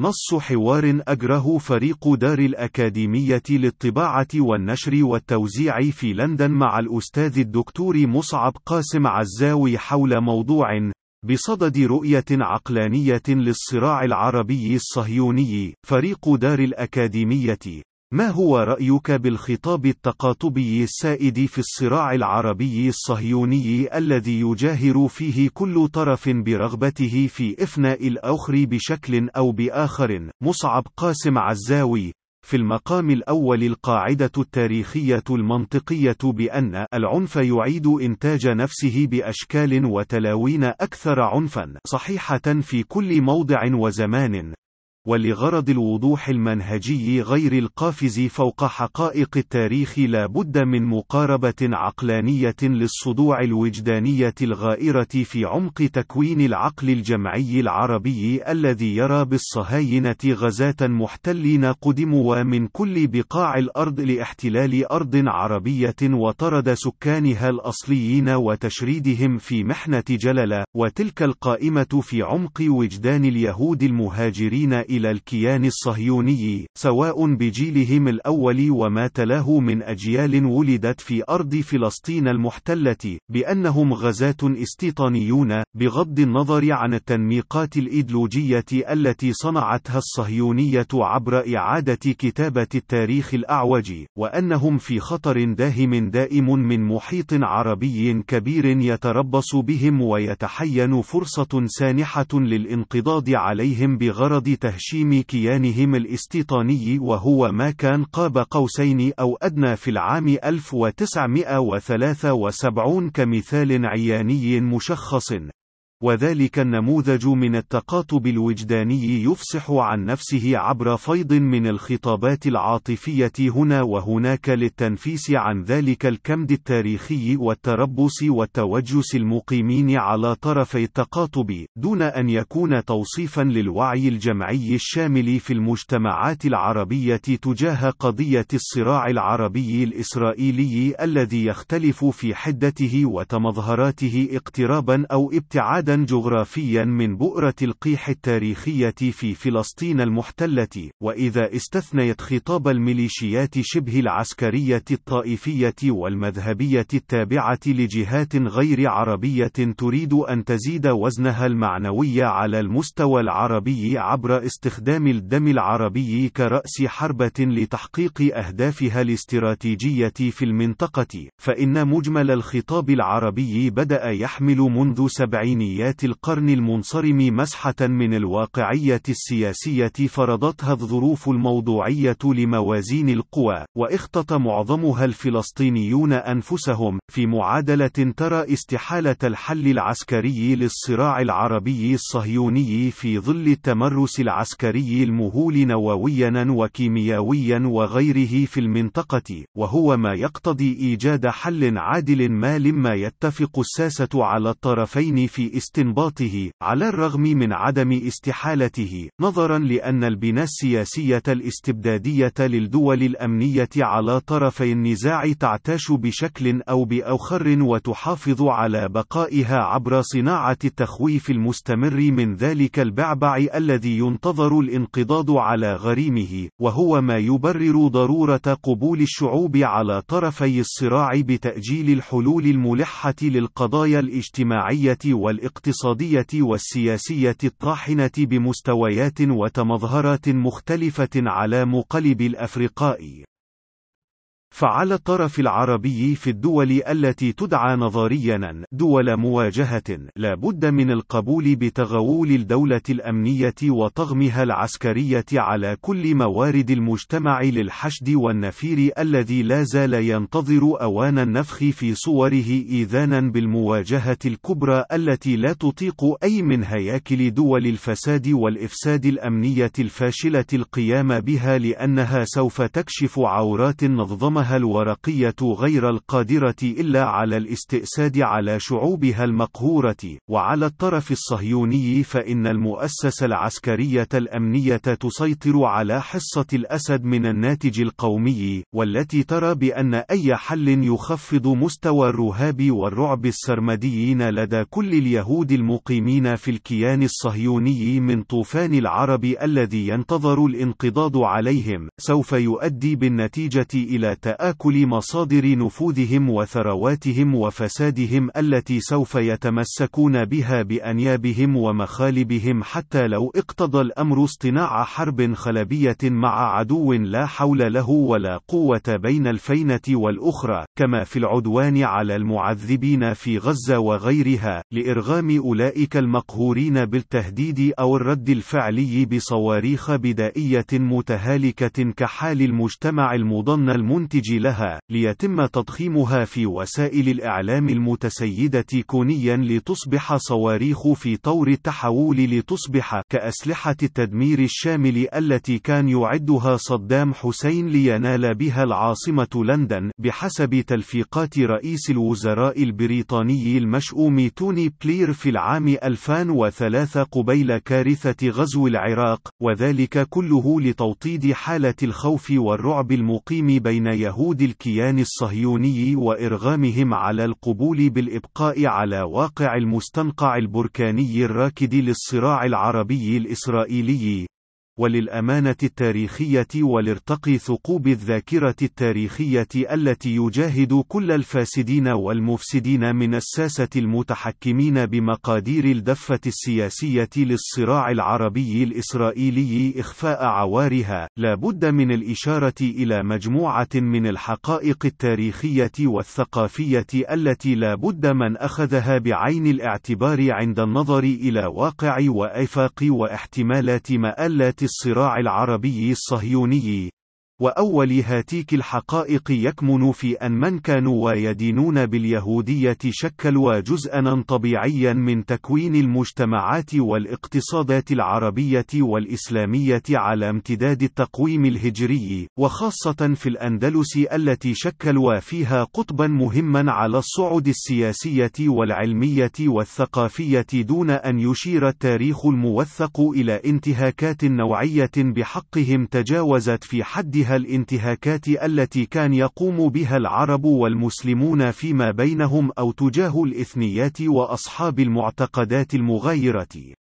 نص حوار أجره فريق دار الأكاديمية للطباعة والنشر والتوزيع في لندن مع الأستاذ الدكتور مصعب قاسم عزاوي حول موضوع بصدد رؤية عقلانية للصراع العربي الصهيوني، فريق دار الأكاديمية. ما هو رأيك بالخطاب التقاطبي السائد في الصراع العربي الصهيوني الذي يجاهر فيه كل طرف برغبته في إفناء الآخر بشكل أو بآخر؟ مصعب قاسم عزاوي في المقام الأول القاعدة التاريخية المنطقية بأن العنف يعيد إنتاج نفسه بأشكال وتلاوين أكثر عنفا صحيحة في كل موضع وزمان ولغرض الوضوح المنهجي غير القافز فوق حقائق التاريخ لا بد من مقاربة عقلانية للصدوع الوجدانية الغائرة في عمق تكوين العقل الجمعي العربي الذي يرى بالصهاينة غزاة محتلين قدموا من كل بقاع الأرض لاحتلال أرض عربية وطرد سكانها الأصليين وتشريدهم في محنة جلل وتلك القائمة في عمق وجدان اليهود المهاجرين إلى الكيان الصهيوني، سواء بجيلهم الأول وما تلاه من أجيال ولدت في أرض فلسطين المحتلة، بأنهم غزاة استيطانيون، بغض النظر عن التنميقات الإيديولوجية التي صنعتها الصهيونية عبر إعادة كتابة التاريخ الأعوج، وأنهم في خطر داهم دائم من محيط عربي كبير يتربص بهم ويتحين فرصة سانحة للانقضاض عليهم بغرض تهجير تهشيم كيانهم الاستيطاني وهو ما كان قاب قوسين أو أدنى في العام 1973 كمثال عياني مشخص. وذلك النموذج من التقاطب الوجداني يفصح عن نفسه عبر فيض من الخطابات العاطفية هنا وهناك للتنفيس عن ذلك الكمد التاريخي والتربص والتوجس المقيمين على طرفي التقاطب، دون أن يكون توصيفا للوعي الجمعي الشامل في المجتمعات العربية تجاه قضية الصراع العربي الإسرائيلي الذي يختلف في حدته وتمظهراته اقترابا أو ابتعادا جغرافيا من بؤرة القيح التاريخية في فلسطين المحتلة، وإذا استثنيت خطاب الميليشيات شبه العسكرية الطائفية والمذهبية التابعة لجهات غير عربية تريد أن تزيد وزنها المعنوي على المستوى العربي عبر استخدام الدم العربي كرأس حربة لتحقيق أهدافها الاستراتيجية في المنطقة، فإن مجمل الخطاب العربي بدأ يحمل منذ سبعينيات عمليات القرن المنصرم مسحة من الواقعية السياسية فرضتها الظروف الموضوعية لموازين القوى، واختط معظمها الفلسطينيون أنفسهم، في معادلة ترى استحالة الحل العسكري للصراع العربي الصهيوني في ظل التمرس العسكري المهول نوويا وكيميائيا وغيره في المنطقة، وهو ما يقتضي إيجاد حل عادل ما لما يتفق الساسة على الطرفين في استنباطه على الرغم من عدم استحالته نظرا لأن البناء السياسية الاستبدادية للدول الأمنية على طرفي النزاع تعتاش بشكل أو بآخر وتحافظ على بقائها عبر صناعة التخويف المستمر من ذلك البعبع الذي ينتظر الانقضاض على غريمه وهو ما يبرر ضرورة قبول الشعوب على طرفي الصراع بتأجيل الحلول الملحة للقضايا الاجتماعية والإقتصادية. الاقتصادية والسياسية الطاحنة بمستويات وتمظهرات مختلفة على مقلب الأفرقاء فعلى الطرف العربي في الدول التي تدعى نظريا دول مواجهة لا بد من القبول بتغول الدولة الأمنية وطغمها العسكرية على كل موارد المجتمع للحشد والنفير الذي لا زال ينتظر أوان النفخ في صوره إيذانا بالمواجهة الكبرى التي لا تطيق أي من هياكل دول الفساد والإفساد الأمنية الفاشلة القيام بها لأنها سوف تكشف عورات نظمة نظامها الورقية غير القادرة إلا على الاستئساد على شعوبها المقهورة، وعلى الطرف الصهيوني فإن المؤسسة العسكرية الأمنية تسيطر على حصة الأسد من الناتج القومي، والتي ترى بأن أي حل يخفض مستوى الرهاب والرعب السرمديين لدى كل اليهود المقيمين في الكيان الصهيوني من طوفان العرب الذي ينتظر الانقضاض عليهم، سوف يؤدي بالنتيجة إلى تآكل مصادر نفوذهم وثرواتهم وفسادهم التي سوف يتمسكون بها بأنيابهم ومخالبهم حتى لو اقتضى الأمر اصطناع حرب خلبية مع عدو لا حول له ولا قوة بين الفينة والأخرى، كما في العدوان على المعذبين في غزة وغيرها، لإرغام أولئك المقهورين بالتهديد أو الرد الفعلي بصواريخ بدائية متهالكة كحال المجتمع المضنى المنتج لها، ليتم تضخيمها في وسائل الإعلام المتسيدة كونيا لتصبح صواريخ في طور التحول لتصبح كأسلحة التدمير الشامل التي كان يعدها صدام حسين لينال بها العاصمة لندن بحسب تلفيقات رئيس الوزراء البريطاني المشؤوم توني بلير في العام 2003 قبيل كارثة غزو العراق وذلك كله لتوطيد حالة الخوف والرعب المقيم بين يهود الكيان الصهيوني وإرغامهم على القبول بالإبقاء على واقع المستنقع البركاني الراكد للصراع العربي الإسرائيلي. وللأمانة التاريخية ولارتقي ثقوب الذاكرة التاريخية التي يجاهد كل الفاسدين والمفسدين من الساسة المتحكمين بمقادير الدفة السياسية للصراع العربي الإسرائيلي إخفاء عوارها، لا بد من الإشارة إلى مجموعة من الحقائق التاريخية والثقافية التي لا بد من أخذها بعين الاعتبار عند النظر إلى واقع وآفاق واحتمالات مآلات الصراع العربي الصهيوني. وأول هاتيك الحقائق يكمن في أن من كانوا ويدينون باليهودية شكلوا جزءا طبيعيا من تكوين المجتمعات والاقتصادات العربية والإسلامية على امتداد التقويم الهجري، وخاصة في الأندلس التي شكلوا فيها قطبا مهما على الصعد السياسية والعلمية والثقافية دون أن يشير التاريخ الموثق إلى انتهاكات نوعية بحقهم تجاوزت في حدها الانتهاكات التي كان يقوم بها العرب والمسلمون فيما بينهم أو تجاه الإثنيات وأصحاب المعتقدات المغايرة.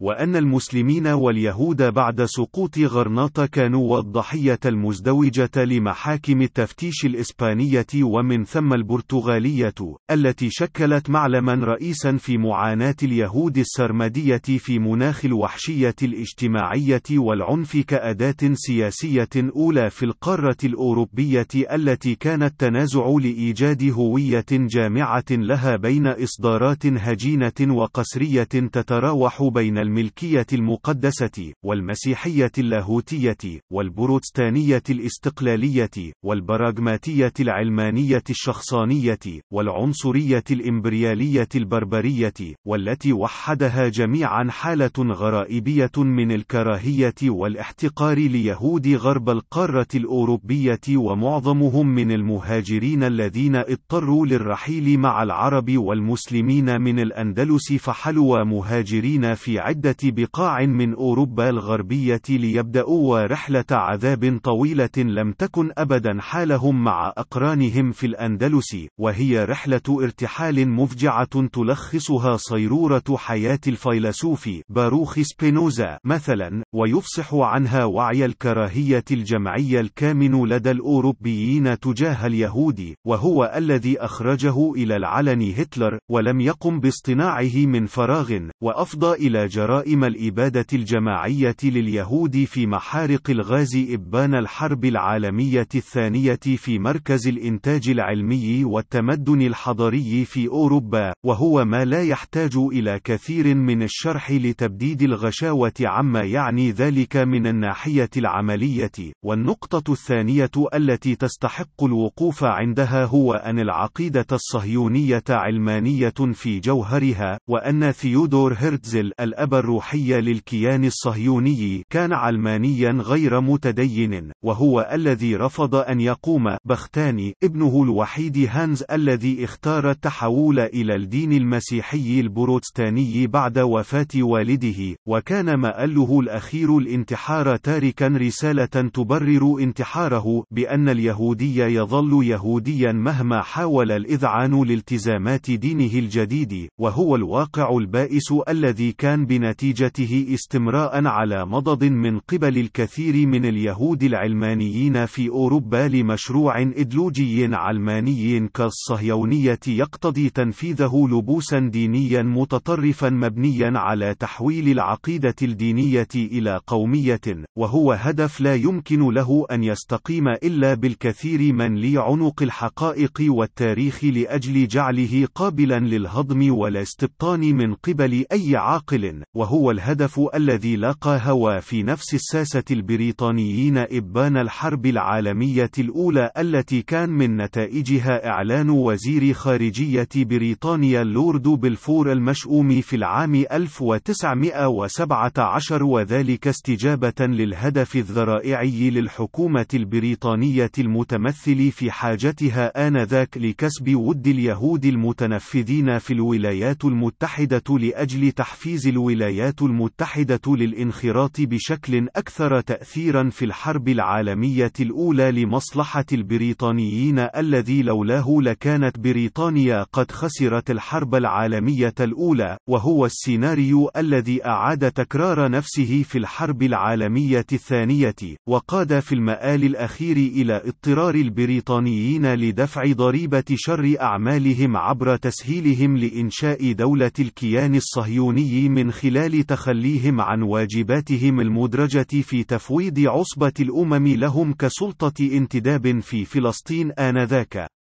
وأن المسلمين واليهود بعد سقوط غرناطة كانوا والضحية المزدوجة لمحاكم التفتيش الإسبانية ومن ثم البرتغالية، التي شكلت معلما رئيسا في معاناة اليهود السرمدية في مناخ الوحشية الاجتماعية والعنف كأداة سياسية أولى في القارة الأوروبية التي كانت تنازع لإيجاد هوية جامعة لها بين إصدارات هجينة وقسرية تتراوح بين الملكية المقدسة، والمسيحية اللاهوتية، والبروتستانية الاستقلالية، والبراغماتية العلمانية الشخصانية، والعنصرية الإمبريالية البربرية، والتي وحدها جميعا حالة غرائبية من الكراهية والاحتقار ليهود غرب القارة الأوروبية ومعظمهم من المهاجرين الذين اضطروا للرحيل مع العرب والمسلمين من الأندلس فحلوا مهاجرين في عدة عدة بقاع من أوروبا الغربية ليبدأوا رحلة عذاب طويلة لم تكن أبدا حالهم مع أقرانهم في الأندلس، وهي رحلة ارتحال مفجعة تلخصها صيرورة حياة الفيلسوف باروخ سبينوزا مثلا، ويفصح عنها وعي الكراهية الجمعية الكامن لدى الأوروبيين تجاه اليهود، وهو الذي أخرجه إلى العلن هتلر، ولم يقم باصطناعه من فراغ، وأفضى إلى جرائم الإبادة الجماعية لليهود في محارق الغاز إبان الحرب العالمية الثانية في مركز الإنتاج العلمي والتمدن الحضري في أوروبا، وهو ما لا يحتاج إلى كثير من الشرح لتبديد الغشاوة عما يعني ذلك من الناحية العملية، والنقطة الثانية التي تستحق الوقوف عندها هو أن العقيدة الصهيونية علمانية في جوهرها، وأن ثيودور هرتزل الأب الروحي للكيان الصهيوني كان علمانيا غير متدين وهو الذي رفض أن يقوم. بختاني ابنه الوحيد هانز الذي اختار التحول إلى الدين المسيحي البروتستاني بعد وفاة والده وكان مآله الأخير الانتحار تاركا رسالة تبرر انتحاره بأن اليهودي يظل يهوديا مهما حاول الإذعان لالتزامات دينه الجديد وهو الواقع البائس الذي كان بنتيجته استمراء على مضض من قبل الكثير من اليهود العلمانيين في أوروبا لمشروع إدلوجي علماني كالصهيونية يقتضي تنفيذه لبوسا دينيا متطرفا مبنيا على تحويل العقيدة الدينية إلى قومية وهو هدف لا يمكن له أن يستقيم إلا بالكثير من لعنق الحقائق والتاريخ لأجل جعله قابلا للهضم والاستبطان من قبل أي عاقل. وهو الهدف الذي لاقى هوى في نفس الساسة البريطانيين إبان الحرب العالمية الأولى التي كان من نتائجها إعلان وزير خارجية بريطانيا اللورد بلفور المشؤوم في العام 1917 وذلك استجابة للهدف الذرائعي للحكومة البريطانية المتمثل في حاجتها آنذاك لكسب ود اليهود المتنفذين في الولايات المتحدة لأجل تحفيز الولايات المتحدة للانخراط بشكل أكثر تأثيرا في الحرب العالمية الأولى لمصلحة البريطانيين الذي لولاه لكانت بريطانيا قد خسرت الحرب العالمية الأولى وهو السيناريو الذي أعاد تكرار نفسه في الحرب العالمية الثانية وقاد في المآل الأخير إلى اضطرار البريطانيين لدفع ضريبة شر أعمالهم عبر تسهيلهم لإنشاء دولة الكيان الصهيوني من خلال تخليهم عن واجباتهم المدرجة في تفويض عصبة الأمم لهم كسلطة انتداب في فلسطين آنذاك.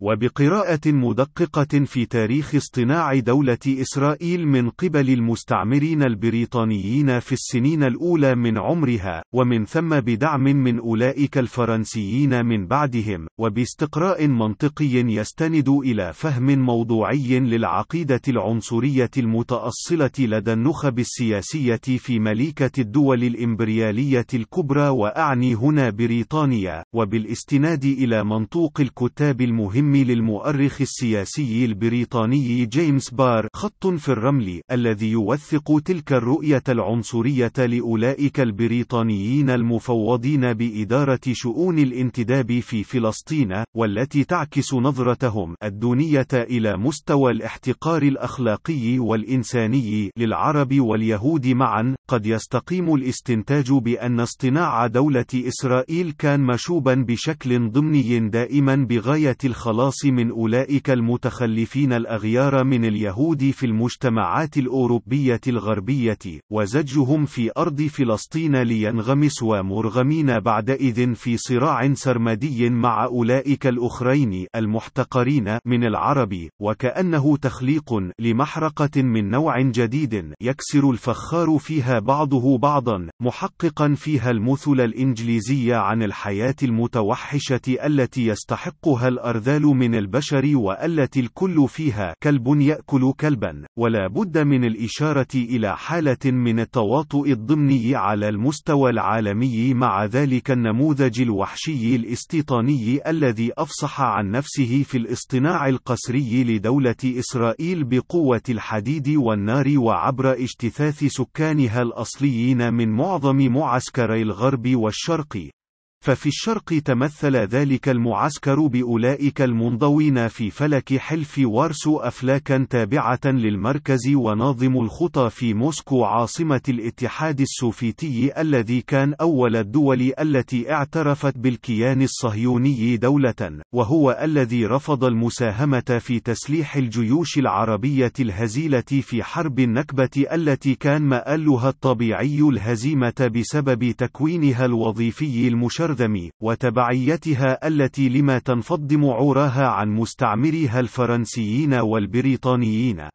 وبقراءة مدققة في تاريخ اصطناع دولة إسرائيل من قبل المستعمرين البريطانيين في السنين الأولى من عمرها، ومن ثم بدعم من أولئك الفرنسيين من بعدهم، وباستقراء منطقي يستند إلى فهم موضوعي للعقيدة العنصرية المتأصلة لدى النخب السياسية في مليكة الدول الإمبريالية الكبرى وأعني هنا بريطانيا، وبالاستناد إلى منطوق الكتاب المهم المهم للمؤرخ السياسي البريطاني جيمس بار خط في الرمل الذي يوثق تلك الرؤية العنصرية لأولئك البريطانيين المفوضين بإدارة شؤون الانتداب في فلسطين والتي تعكس نظرتهم الدونية إلى مستوى الاحتقار الأخلاقي والإنساني للعرب واليهود معا. قد يستقيم الاستنتاج بأن اصطناع دولة إسرائيل كان مشوبا بشكل ضمني دائما بغاية الخلاص الخلاص من أولئك المتخلفين الأغيار من اليهود في المجتمعات الأوروبية الغربية، وزجهم في أرض فلسطين لينغمسوا مرغمين بعدئذ في صراع سرمدي مع أولئك الأخرين المحتقرين من العرب، وكأنه تخليق لمحرقة من نوع جديد يكسر الفخار فيها بعضه بعضا، محققا فيها المثل الإنجليزي عن الحياة المتوحشة التي يستحقها الأرذال من البشر والتي الكل فيها كلب يأكل كلبا ولا بد من الإشارة إلى حالة من التواطؤ الضمني على المستوى العالمي مع ذلك النموذج الوحشي الاستيطاني الذي أفصح عن نفسه في الاصطناع القسري لدولة إسرائيل بقوة الحديد والنار وعبر اجتثاث سكانها الأصليين من معظم معسكري الغرب والشرق. ففي الشرق تمثل ذلك المعسكر بأولئك المنضوين في فلك حلف وارسو أفلاكا تابعة للمركز وناظم الخطى في موسكو عاصمة الاتحاد السوفيتي الذي كان أول الدول التي اعترفت بالكيان الصهيوني دولة، وهو الذي رفض المساهمة في تسليح الجيوش العربية الهزيلة في حرب النكبة التي كان مآلها الطبيعي الهزيمة بسبب تكوينها الوظيفي المشرف الشرذم وتبعيتها التي لما تنفضم عوراها عن مستعمريها الفرنسيين والبريطانيين.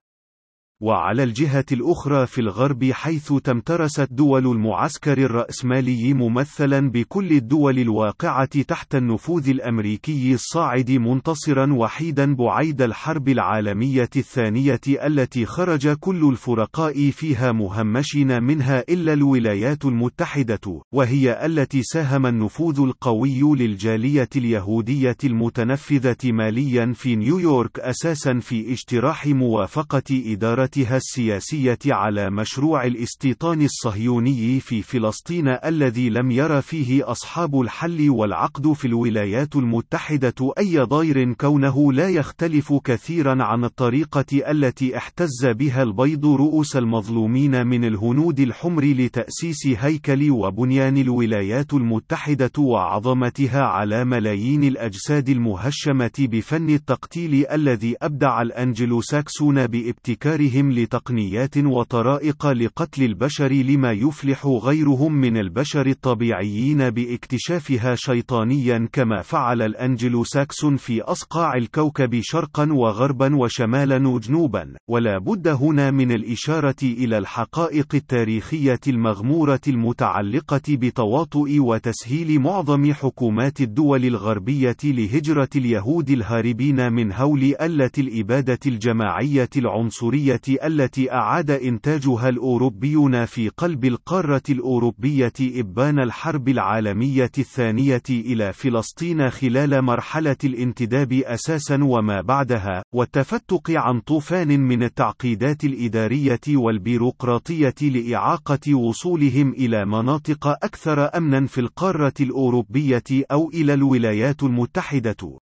وعلى الجهة الأخرى في الغرب حيث تمترست دول المعسكر الرأسمالي ممثلا بكل الدول الواقعة تحت النفوذ الأمريكي الصاعد منتصرا وحيدا بعيد الحرب العالمية الثانية التي خرج كل الفرقاء فيها مهمشين منها إلا الولايات المتحدة وهي التي ساهم النفوذ القوي للجالية اليهودية المتنفذة ماليا في نيويورك أساسا في اجتراح موافقة إدارتها السياسية على مشروع الاستيطان الصهيوني في فلسطين الذي لم ير فيه أصحاب الحل والعقد في الولايات المتحدة أي ضير كونه لا يختلف كثيرا عن الطريقة التي احتز بها البيض رؤوس المظلومين من الهنود الحمر لتأسيس هيكل وبنيان الولايات المتحدة وعظمتها على ملايين الأجساد المهشمة بفن التقتيل الذي أبدع الأنجلوساكسون بابتكارهم لتقنيات وطرائق لقتل البشر لما يفلح غيرهم من البشر الطبيعيين باكتشافها شيطانيا كما فعل الأنجلوساكسون في أصقاع الكوكب شرقا وغربا وشمالا وجنوبا. ولا بد هنا من الإشارة إلى الحقائق التاريخية المغمورة المتعلقة بتواطؤ وتسهيل معظم حكومات الدول الغربية لهجرة اليهود الهاربين من هول ألة الإبادة الجماعية العنصرية التي أعاد إنتاجها الأوروبيون في قلب القارة الأوروبية إبان الحرب العالمية الثانية إلى فلسطين خلال مرحلة الانتداب أساسا وما بعدها، والتفتق عن طوفان من التعقيدات الإدارية والبيروقراطية لإعاقة وصولهم إلى مناطق أكثر أمنا في القارة الأوروبية أو إلى الولايات المتحدة.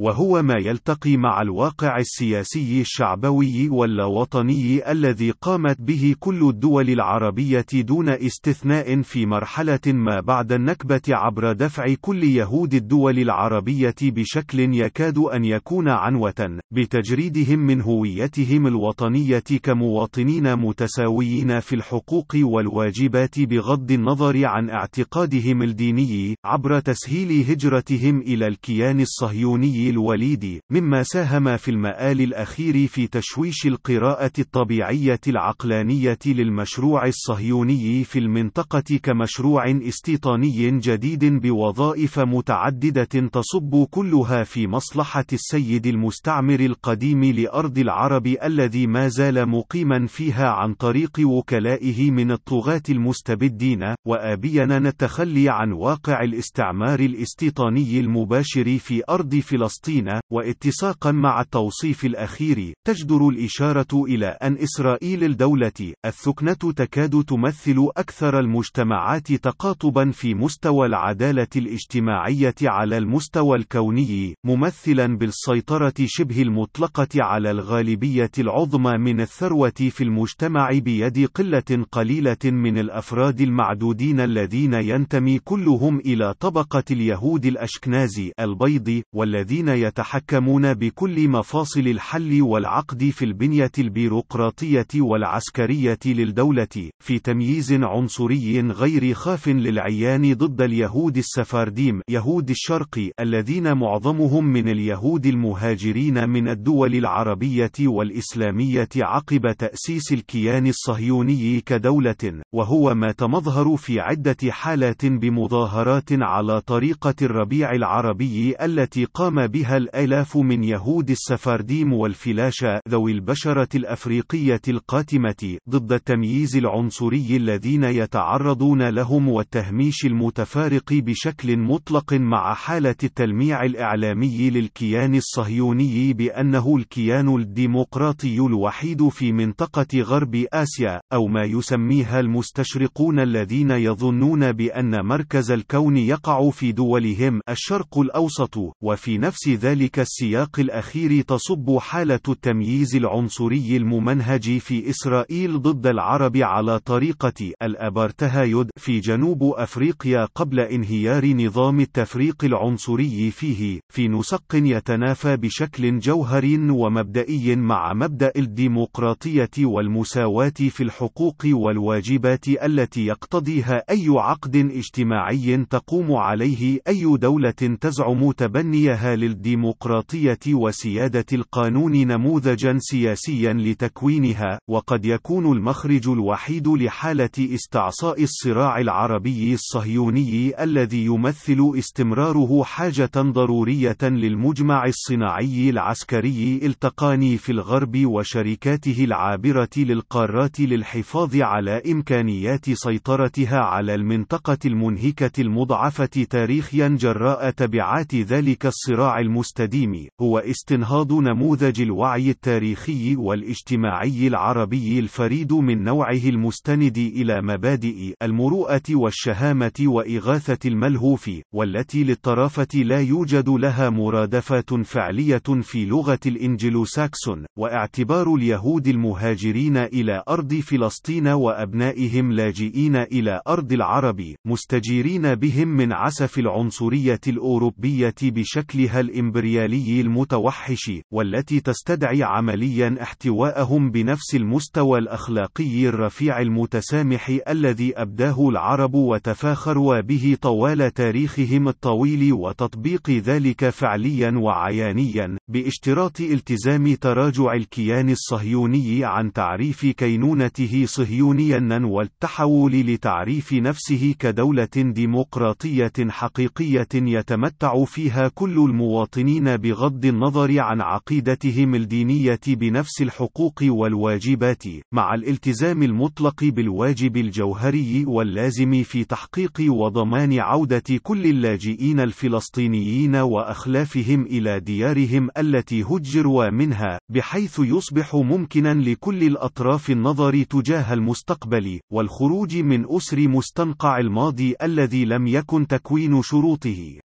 وهو ما يلتقي مع الواقع السياسي الشعبوي والوطني الذي قامت به كل الدول العربية دون استثناء في مرحلة ما بعد النكبة عبر دفع كل يهود الدول العربية بشكل يكاد أن يكون عنوة بتجريدهم من هويتهم الوطنية كمواطنين متساويين في الحقوق والواجبات بغض النظر عن اعتقادهم الديني عبر تسهيل هجرتهم إلى الكيان الصهيوني الوليد مما ساهم في المآل الأخير في تشويش القراءة الطبيعية العقلانية للمشروع الصهيوني في المنطقة كمشروع استيطاني جديد بوظائف متعددة تصب كلها في مصلحة السيد المستعمر القديم لأرض العرب الذي ما زال مقيما فيها عن طريق وكلائه من الطغاة المستبدين وآبينا التخلي عن واقع الاستعمار الاستيطاني المباشر في أرض فلسطين. فلسطين واتساقا مع التوصيف الأخير تجدر الإشارة إلى أن إسرائيل الدولة الثكنة تكاد تمثل أكثر المجتمعات تقاطبا في مستوى العدالة الاجتماعية على المستوى الكوني ممثلا بالسيطرة شبه المطلقة على الغالبية العظمى من الثروة في المجتمع بيد قلة قليلة من الأفراد المعدودين الذين ينتمي كلهم إلى طبقة اليهود الأشكنازي البيض والذين الذين يتحكمون بكل مفاصل الحل والعقد في البنية البيروقراطية والعسكرية للدولة، في تمييز عنصري غير خاف للعيان ضد اليهود السفارديم يهود الشرق الذين معظمهم من اليهود المهاجرين من الدول العربية والإسلامية عقب تأسيس الكيان الصهيوني كدولة، وهو ما تمظهر في عدة حالات بمظاهرات على طريقة الربيع العربي التي قام بها الآلاف من يهود السفارديم والفلاشة ذوي البشرة الأفريقية القاتمة ضد التمييز العنصري الذين يتعرضون لهم والتهميش المتفارق بشكل مطلق مع حالة التلميع الإعلامي للكيان الصهيوني بأنه الكيان الديمقراطي الوحيد في منطقة غرب آسيا أو ما يسميها المستشرقون الذين يظنون بأن مركز الكون يقع في دولهم الشرق الأوسط وفي نفس ذلك السياق الأخير تصب حالة التمييز العنصري الممنهج في إسرائيل ضد العرب على طريقة الأبارتهايد في جنوب أفريقيا قبل انهيار نظام التفريق العنصري فيه، في نسق يتنافى بشكل جوهري ومبدئي مع مبدأ الديمقراطية والمساواة في الحقوق والواجبات التي يقتضيها أي عقد اجتماعي تقوم عليه أي دولة تزعم تبنيها للديمقراطية وسيادة القانون نموذجا سياسيا لتكوينها، وقد يكون المخرج الوحيد لحالة استعصاء الصراع العربي الصهيوني الذي يمثل استمراره حاجة ضرورية للمجمع الصناعي العسكري التقاني في الغرب وشركاته العابرة للقارات للحفاظ على إمكانيات سيطرتها على المنطقة المنهكة المضعفة تاريخيا جراء تبعات ذلك الصراع المستديم، هو استنهاض نموذج الوعي التاريخي والاجتماعي العربي الفريد من نوعه المستند إلى مبادئ المروءة والشهامة وإغاثة الملهوف، والتي للطرافة لا يوجد لها مرادفات فعلية في لغة الإنجلوساكسون، واعتبار اليهود المهاجرين إلى أرض فلسطين وأبنائهم لاجئين إلى أرض العرب، مستجيرين بهم من عسف العنصرية الأوروبية بشكلها الإمبريالي المتوحش، والتي تستدعي عمليا احتواءهم بنفس المستوى الأخلاقي الرفيع المتسامح الذي أبداه العرب وتفاخروا به طوال تاريخهم الطويل وتطبيق ذلك فعليا وعيانيا، باشتراط التزام تراجع الكيان الصهيوني عن تعريف كينونته صهيونيا والتحول لتعريف نفسه كدولة ديمقراطية حقيقية يتمتع فيها كل المواطنين بغض النظر عن عقيدتهم الدينية بنفس الحقوق والواجبات، مع الالتزام المطلق بالواجب الجوهري واللازم في تحقيق وضمان عودة كل اللاجئين الفلسطينيين وأخلافهم إلى ديارهم التي هجروا منها، بحيث يصبح ممكنا لكل الأطراف النظر تجاه المستقبل، والخروج من أسر مستنقع الماضي الذي لم يكن تكوين شروطه.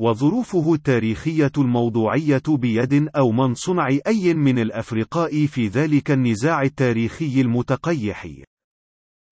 وظروفه التاريخية الموضوعية بيد أو من صنع أي من الأفرقاء في ذلك النزاع التاريخي المتقيح.